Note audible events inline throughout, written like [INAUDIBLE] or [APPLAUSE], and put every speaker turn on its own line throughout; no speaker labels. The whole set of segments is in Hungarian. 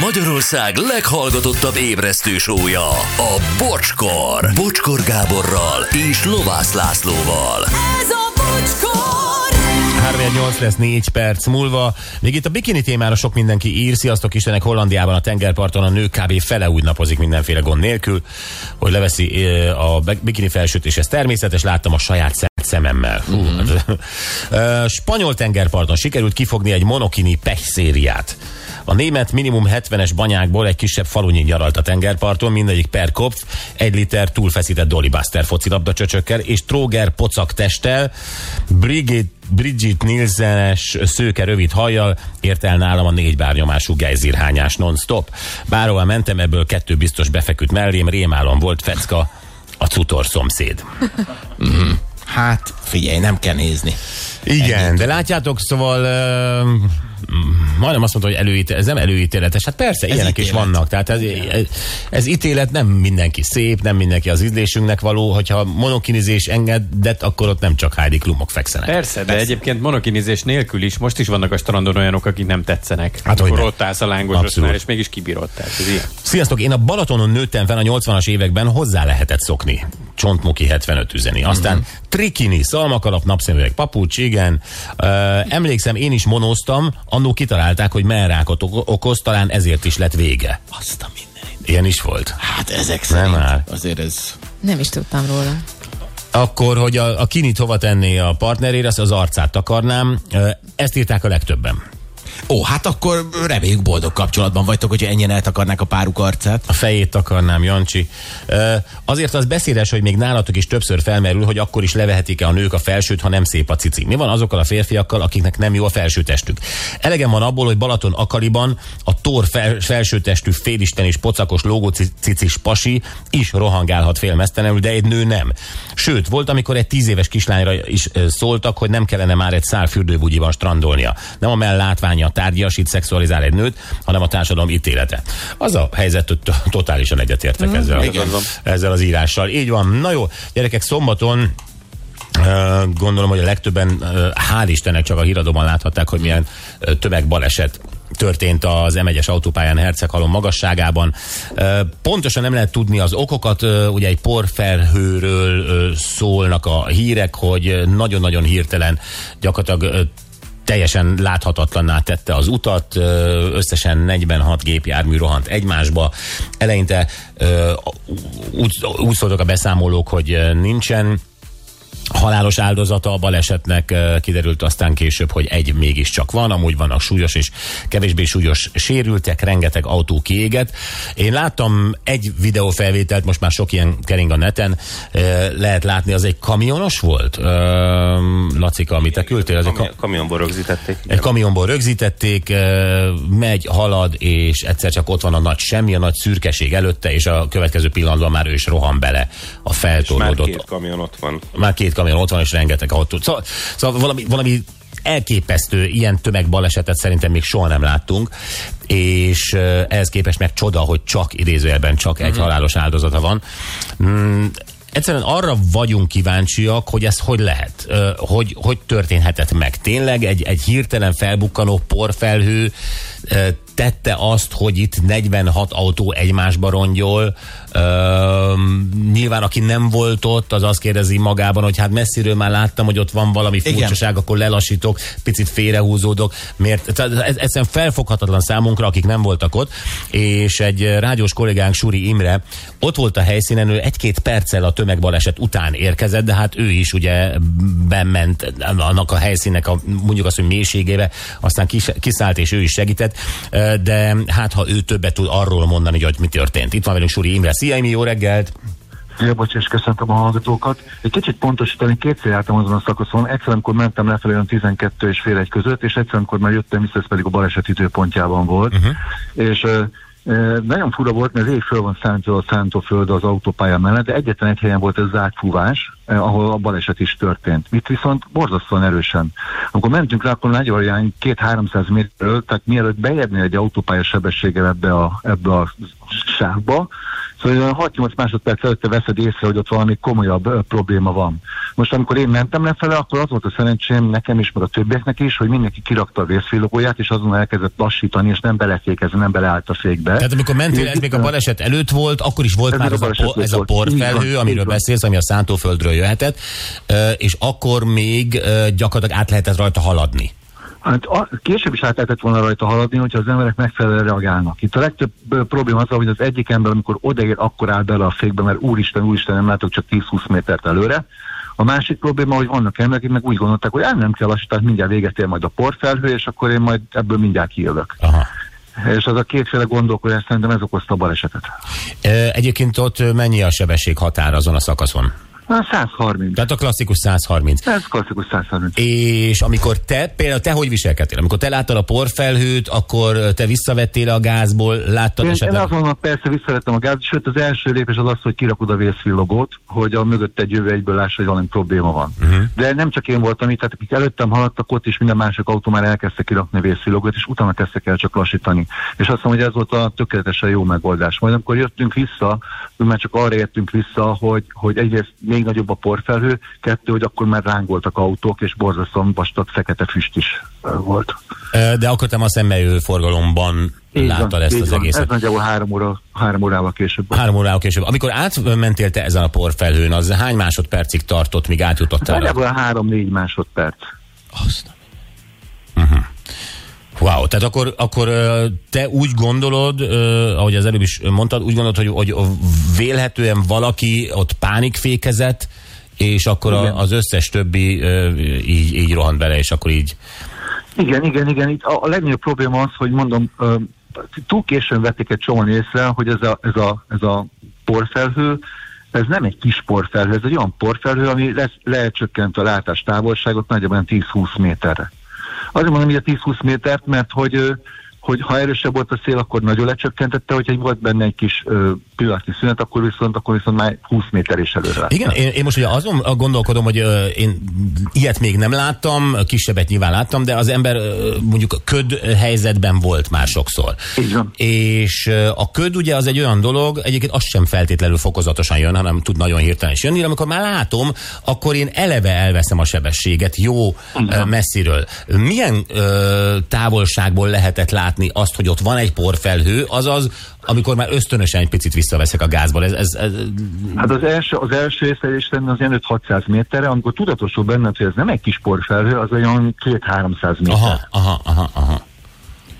Magyarország leghallgatottabb ébresztő sója, a Bocskor. Bocskor Gáborral és Lovász Lászlóval.
Ez a bocskor!
3 lesz 4 perc múlva. Még itt a bikini témára sok mindenki ír. Sziasztok Istenek, Hollandiában a tengerparton a nők kb. fele úgy napozik mindenféle gond nélkül, hogy leveszi ö, a bikini felsőt, és ez természetes, láttam a saját szem- szememmel. Hú, Ö, [LAUGHS] Spanyol tengerparton sikerült kifogni egy monokini pechszériát. A német minimum 70-es banyákból egy kisebb falunyi nyaralt a tengerparton, mindegyik per kopf, egy liter túlfeszített Dolly Buster focilabda csöcsökkel és tróger pocak testtel, Brigitte Bridget Nielsenes szőke rövid hajjal ért el nálam a négy bárnyomású gejzírhányás non-stop. Bárhol mentem, ebből kettő biztos befeküdt mellém, rémálom volt fecka, a cutor szomszéd.
Hát, figyelj, nem kell nézni.
Igen, de látjátok, szóval uh, majdnem azt mondta, hogy előítélet, ez nem előítéletes. Hát persze, ez ilyenek
ítélet.
is vannak. Tehát ez, ez, ez ítélet, nem mindenki szép, nem mindenki az ízlésünknek való. Hogyha monokinizés engedett, akkor ott nem csak Heidi Klumok fekszenek.
Persze, de egyébként monokinizés nélkül is most is vannak a strandon olyanok, akik nem tetszenek.
Hát,
Akkor ott állsz a lángos
Abszolút.
rösnál, és mégis kibírod. Tehát ez ilyen.
Sziasztok, én a Balatonon nőttem fel a 80-as években, hozzá lehetett szokni. Csontmuki 75 üzeni. Aztán
Mhm.
uh-huh. trikini, szalmakalap, napszemüveg, papucs, igen. Uh, emlékszem, én is monóztam, annó kitalálták, hogy merrákot ok- okoz, talán ezért is lett vége.
Azt a mindenit.
Ilyen is volt.
Hát ezek szerint
áll.
azért ez...
Nem is tudtam róla.
Akkor, hogy a, a kinit hova tenné a partnerére, azt az arcát takarnám. Ezt írták a legtöbben.
Ó, hát akkor reméljük boldog kapcsolatban vagytok, hogyha ennyien eltakarnák a páruk arcát.
A fejét takarnám, Jancsi. Azért az beszédes, hogy még nálatok is többször felmerül, hogy akkor is levehetik-e a nők a felsőt, ha nem szép a cici. Mi van azokkal a férfiakkal, akiknek nem jó a felső testük? Elegem van abból, hogy Balaton Akaliban a tor fel, felső testű félisten és pocakos lógócicis pasi is rohangálhat félmeztelenül, de egy nő nem. Sőt, volt, amikor egy tíz éves kislányra is szóltak, hogy nem kellene már egy szál fürdőbugyiban strandolnia. Nem a mell látványa tárgyasít, szexualizál egy nőt, hanem a társadalom ítélete. Az a helyzet, hogy to- totálisan egyetértek ezzel, a-
igen.
ezzel az írással. Így van. Na jó, gyerekek, szombaton gondolom, hogy a legtöbben, hál' Istennek csak a híradóban láthatták, hogy milyen tömegbaleset történt az M1-es autópályán Herceghalom magasságában. Pontosan nem lehet tudni az okokat, ugye egy porfelhőről szólnak a hírek, hogy nagyon-nagyon hirtelen gyakorlatilag teljesen láthatatlanná tette az utat, összesen 46 gépjármű rohant egymásba. Eleinte úgy, úgy szóltak a beszámolók, hogy nincsen halálos áldozata a balesetnek kiderült aztán később, hogy egy mégiscsak van, amúgy vannak súlyos és kevésbé súlyos sérültek, rengeteg autó kiégett. Én láttam egy videófelvételt, most már sok ilyen kering a neten, lehet látni, az egy kamionos volt? Lacika, amit te küldtél, az egy ka-
Kami- kamionból rögzítették.
egy kamionból rögzítették, megy, halad, és egyszer csak ott van a nagy semmi, a nagy szürkeség előtte, és a következő pillanatban már ő is rohan bele a
Már
feltorlódott.
két kamion ott van.
Már két kamion ott van, és rengeteg autó. Szóval, szóval valami, valami elképesztő ilyen tömegbalesetet szerintem még soha nem láttunk, és eh, ehhez képest meg csoda, hogy csak idézőjelben csak egy halálos áldozata van. Mm, Egyszerűen arra vagyunk kíváncsiak, hogy ez hogy lehet, hogy, hogy történhetett meg. Tényleg egy, egy hirtelen felbukkanó porfelhő tette azt, hogy itt 46 autó egymásba rongyol. Ö, nyilván aki nem volt ott, az azt kérdezi magában, hogy hát messziről már láttam, hogy ott van valami
Igen.
furcsaság, akkor lelassítok, picit félrehúzódok, mert tehát ez egyszerűen felfoghatatlan számunkra, akik nem voltak ott, és egy rádiós kollégánk Suri Imre ott volt a helyszínen, ő egy-két perccel a tömegbaleset után érkezett, de hát ő is ugye bement annak a helyszínnek a mondjuk azt, hogy mélységébe, aztán kis, kiszállt és ő is segített, Eh, de hát ha ő többet tud arról mondani, hogy mi történt. Itt van velünk Suri Imre. Szia Imi, jó reggelt!
Szia, bocs, és köszöntöm a hallgatókat. Egy kicsit pontosítani, kétszer jártam azon a szakaszon. Egyszer, amikor mentem lefelé olyan 12 és fél egy között, és egyszer, amikor már jöttem vissza, ez pedig a baleset időpontjában volt. Uh-huh. És nagyon fura volt, mert az ég föl van szántva a szántóföld az autópálya mellett, de egyetlen egy helyen volt ez zárt fúvás, eh, ahol a baleset is történt. Itt viszont borzasztóan erősen. Amikor mentünk rá, akkor nagy olyan két 300 méterről, tehát mielőtt beérni egy autópálya sebességgel ebbe a, ebbe a sávba, Szóval olyan 6-8 másodperc előtte veszed észre, hogy ott valami komolyabb ö, probléma van. Most amikor én mentem lefele, akkor az volt a szerencsém nekem is, meg a többieknek is, hogy mindenki kirakta a vészfélogóját, és azon elkezdett lassítani, és nem belefékezni, nem beleállt a fékbe.
Tehát amikor mentél, ez még a baleset előtt volt, akkor is volt
Ez
már ez
a
a, por, ez a porfelhő, amiről
van.
beszélsz, ami a szántóföldről jöhetett, és akkor még gyakorlatilag át lehetett rajta haladni.
Hát a, később is át lehetett volna rajta haladni, hogyha az emberek megfelelően reagálnak. Itt a legtöbb probléma az, hogy az egyik ember, amikor odaér, akkor áll bele a fékbe, mert úristen, úristen, nem látok csak 10-20 métert előre. A másik probléma, hogy vannak emberek, akik meg úgy gondolták, hogy el nem kell lassítani, mindjárt véget ér majd a porfelhő, és akkor én majd ebből mindjárt kijövök.
Aha.
És az a kétféle gondolkodás szerintem ez okozta a balesetet.
Egyébként ott mennyi a sebesség határ azon a szakaszon?
Hát 130.
Tehát a klasszikus 130.
Ez klasszikus 130.
És amikor te, például te hogy viselkedtél? Amikor te láttad a porfelhőt, akkor te visszavettél a gázból, láttad
Én, én
esetleg...
azonnal persze visszavettem a gáz, sőt az első lépés az az, hogy kirakod a vészvillogót, hogy a mögött egy jövő egyből lássa, hogy valami probléma van. Uh-huh. De nem csak én voltam itt, tehát akik előttem haladtak ott, és minden másik autó már elkezdte kirakni a vészvillogót, és utána kezdtek el csak lassítani. És azt mondom, hogy ez volt a tökéletesen jó megoldás. Majd amikor jöttünk vissza, már csak arra értünk vissza, hogy, hogy egyrészt még nagyobb a porfelhő, kettő, hogy akkor már ránkoltak autók, és borzasztóan vastag fekete füst is volt.
De akkor te ma szembejöő forgalomban
Így
láttad
van,
ezt az
van.
egészet.
Ez nagyjából három, óra, három órával később.
Három órával később. Amikor átmentél te ezen a porfelhőn, az hány másodpercig tartott, míg átjutottál?
Nagyjából három-négy másodperc.
Azt.
Wow, tehát akkor, akkor te úgy gondolod, ahogy az előbb is mondtad, úgy gondolod, hogy, hogy vélhetően valaki ott pánikfékezett, és akkor
Igen.
az összes többi így, így rohant bele, és akkor így...
Igen, igen, igen. Itt a, a legnagyobb probléma az, hogy mondom, túl későn vették egy csomóan észre, hogy ez a, ez a, ez a porfelhő, ez nem egy kis porfelhő, ez egy olyan porfelhő, ami lesz, lecsökkent a látás távolságot nagyjából olyan 10-20 méterre. Azért mondom, hogy a 10-20 métert, mert hogy, hogy ha erősebb volt a szél, akkor nagyon lecsökkentette, hogyha volt benne egy kis ö, pillanatnyi szünet, akkor viszont, akkor viszont már 20 méter is előre. lett.
Igen, én, én most ugye azon gondolkodom, hogy ö, én ilyet még nem láttam, kisebbet nyilván láttam, de az ember ö, mondjuk a köd helyzetben volt már sokszor.
Így van.
És ö, a köd ugye az egy olyan dolog, egyébként az sem feltétlenül fokozatosan jön, hanem tud nagyon hirtelen is jönni, amikor már látom, akkor én eleve elveszem a sebességet jó ö, messziről. Milyen ö, távolságból lehetett látni azt, hogy ott van egy porfelhő, azaz, amikor már ösztönösen egy picit visszaveszek a gázból. Ez, ez, ez,
Hát az első, az első észlelés lenne az ilyen 5-600 méterre, amikor tudatosul benned, hogy ez nem egy kis porfelhő, az olyan 2-300 méter.
Aha, aha, aha, aha.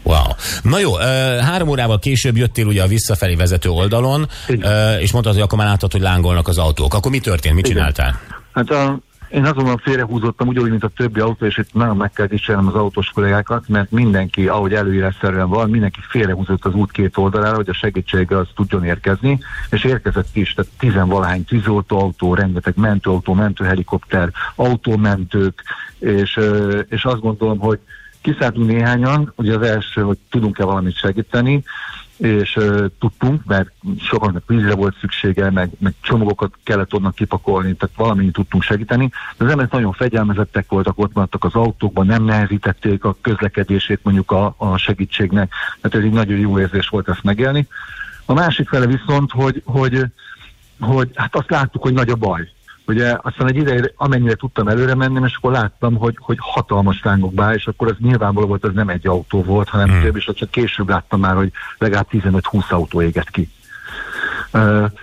Wow. Na jó, három órával később jöttél ugye a visszafelé vezető oldalon,
Igen.
és mondtad, hogy akkor már láttad, hogy lángolnak az autók. Akkor mi történt? Mit
Igen.
csináltál?
Hát a, én azonnal félrehúzottam, ugyanúgy, mint a többi autó, és itt nagyon meg kell dicsérnem az autós kollégákat, mert mindenki, ahogy előírásszerűen van, mindenki félrehúzott az út két oldalára, hogy a segítsége az tudjon érkezni, és érkezett is, tehát tizenvalahány tűzoltóautó, rengeteg mentőautó, mentőhelikopter, autómentők, és, és azt gondolom, hogy kiszálltunk néhányan, ugye az első, hogy tudunk-e valamit segíteni, és uh, tudtunk, mert sokaknak vízre volt szüksége, meg, meg csomagokat kellett onnan kipakolni, tehát valamennyi tudtunk segíteni. De az emberek nagyon fegyelmezettek voltak, ott maradtak az autókban, nem nehezítették a közlekedését mondjuk a, a segítségnek, tehát ez egy nagyon jó érzés volt ezt megélni. A másik fele viszont, hogy, hogy, hogy hát azt láttuk, hogy nagy a baj. Ugye aztán egy ideje, amennyire tudtam előre menni, és akkor láttam, hogy, hogy hatalmas lángok bár, és akkor ez nyilvánvaló volt, ez nem egy autó volt, hanem hmm. több, és csak később láttam már, hogy legalább 15-20 autó égett ki.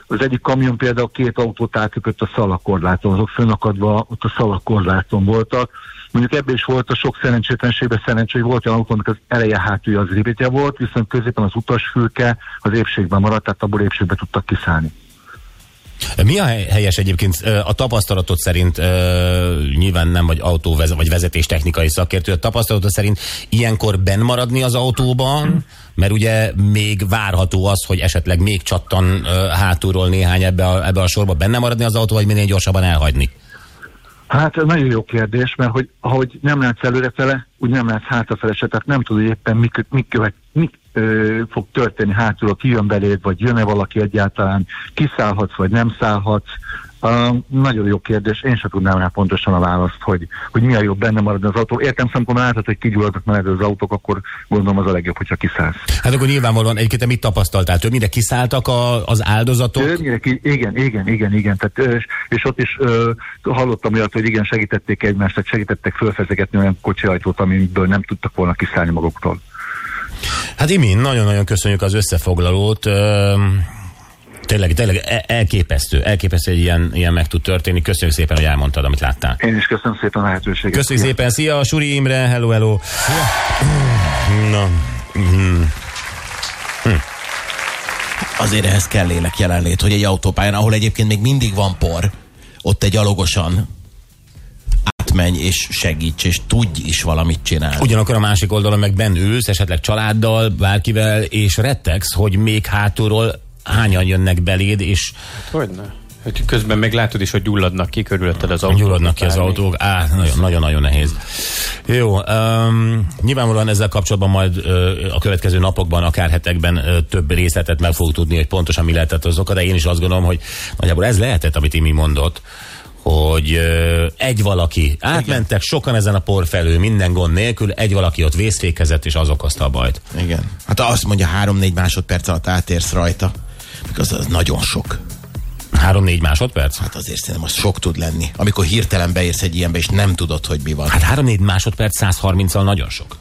Az egyik kamion például két autót átütött a szalakorláton, azok fönnakadva ott a szalakorláton voltak. Mondjuk ebből is volt a sok szerencsétlenségben szerencsé, hogy volt olyan autó, az eleje hátulja az ribetje volt, viszont középen az utasfülke az épségben maradt, tehát abból épségbe tudtak kiszállni.
Mi a hely- helyes egyébként a tapasztalatot szerint, nyilván nem vagy autó vagy vezetés technikai szakértő, a tapasztalatod szerint ilyenkor benn maradni az autóban, mert ugye még várható az, hogy esetleg még csattan hátulról néhány ebbe a, ebbe a sorba benne maradni az autó, vagy minél gyorsabban elhagyni?
Hát ez nagyon jó kérdés, mert hogy ahogy nem látsz előrefele, úgy nem látsz hátrafele se, tehát nem tudod hogy éppen mi, mi, követ, mi ö, fog történni hátulról, ki jön beléd, vagy jön-e valaki egyáltalán, kiszállhatsz, vagy nem szállhatsz. Uh, nagyon jó kérdés, én sem tudnám rá pontosan a választ, hogy, hogy mi a jobb benne maradni az autó. Értem szempontból látod, hogy kigyulladnak mellett az autók, akkor gondolom az a legjobb, hogyha kiszállsz.
Hát akkor nyilvánvalóan egyébként te mit tapasztaltál? Többnyire kiszálltak a, az áldozatok?
Többnyire ki, igen, igen, igen, igen. Tehát, ö, és, és ott is ö, hallottam olyat, hogy igen, segítették egymást, tehát segítettek fölfezegetni olyan kocsi ajtót, amiből nem tudtak volna kiszállni maguktól.
Hát Imin, nagyon-nagyon köszönjük az összefoglalót. Öm, Tényleg, tényleg e- elképesztő, elképesztő, hogy ilyen, ilyen meg tud történni. Köszönjük szépen, hogy elmondtad, amit láttál.
Én is köszönöm szépen a lehetőséget.
Köszönjük
Szia.
szépen, szia, Suri Imre, hello, hello. Na, mhm.
Azért ehhez kell lélek jelenlét, hogy egy autópályán, ahol egyébként még mindig van por, ott egy gyalogosan átmenj és segíts, és tudj is valamit csinálni.
Ugyanakkor a másik oldalon meg benn ülsz, esetleg családdal, bárkivel, és rettegsz, hogy még hátulról hányan jönnek beléd, és
Hogyne? Hogy közben meg látod is, hogy gyulladnak ki körülötted az autók.
gyulladnak ki az autók. Á, nagyon- nagyon-nagyon nehéz. Jó, um, nyilvánvalóan ezzel kapcsolatban majd uh, a következő napokban, akár hetekben uh, több részletet meg fogunk tudni, hogy pontosan mi lehetett az oka, de én is azt gondolom, hogy nagyjából ez lehetett, amit Imi mondott, hogy uh, egy valaki, átmentek sokan ezen a por felül, minden gond nélkül, egy valaki ott vészfékezett, és az okozta a bajt.
Igen. Hát azt mondja, három-négy másodperc alatt átérsz rajta. Az, az nagyon sok.
Három-négy másodperc?
Hát azért szerintem az sok tud lenni. Amikor hirtelen beérsz egy ilyenbe, és nem tudod, hogy mi van.
Hát három-négy másodperc 130-al nagyon sok.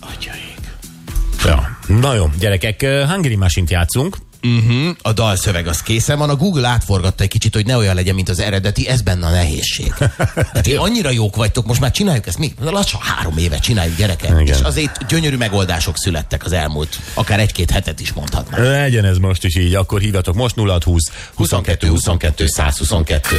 Atyaik.
Ja. Na jó, gyerekek, Hungary Machine-t játszunk.
Uh-huh. A dalszöveg az készen van, a Google átforgatta egy kicsit, hogy ne olyan legyen, mint az eredeti, ez benne a nehézség. De [LAUGHS] ti annyira jók vagytok, most már csináljuk ezt mi? Lassan három éve csináljuk gyerekek.
Igen.
És azért gyönyörű megoldások születtek az elmúlt, akár egy-két hetet is mondhatnám.
Legyen ez most is így, akkor hívjatok most 0620 22 22 122.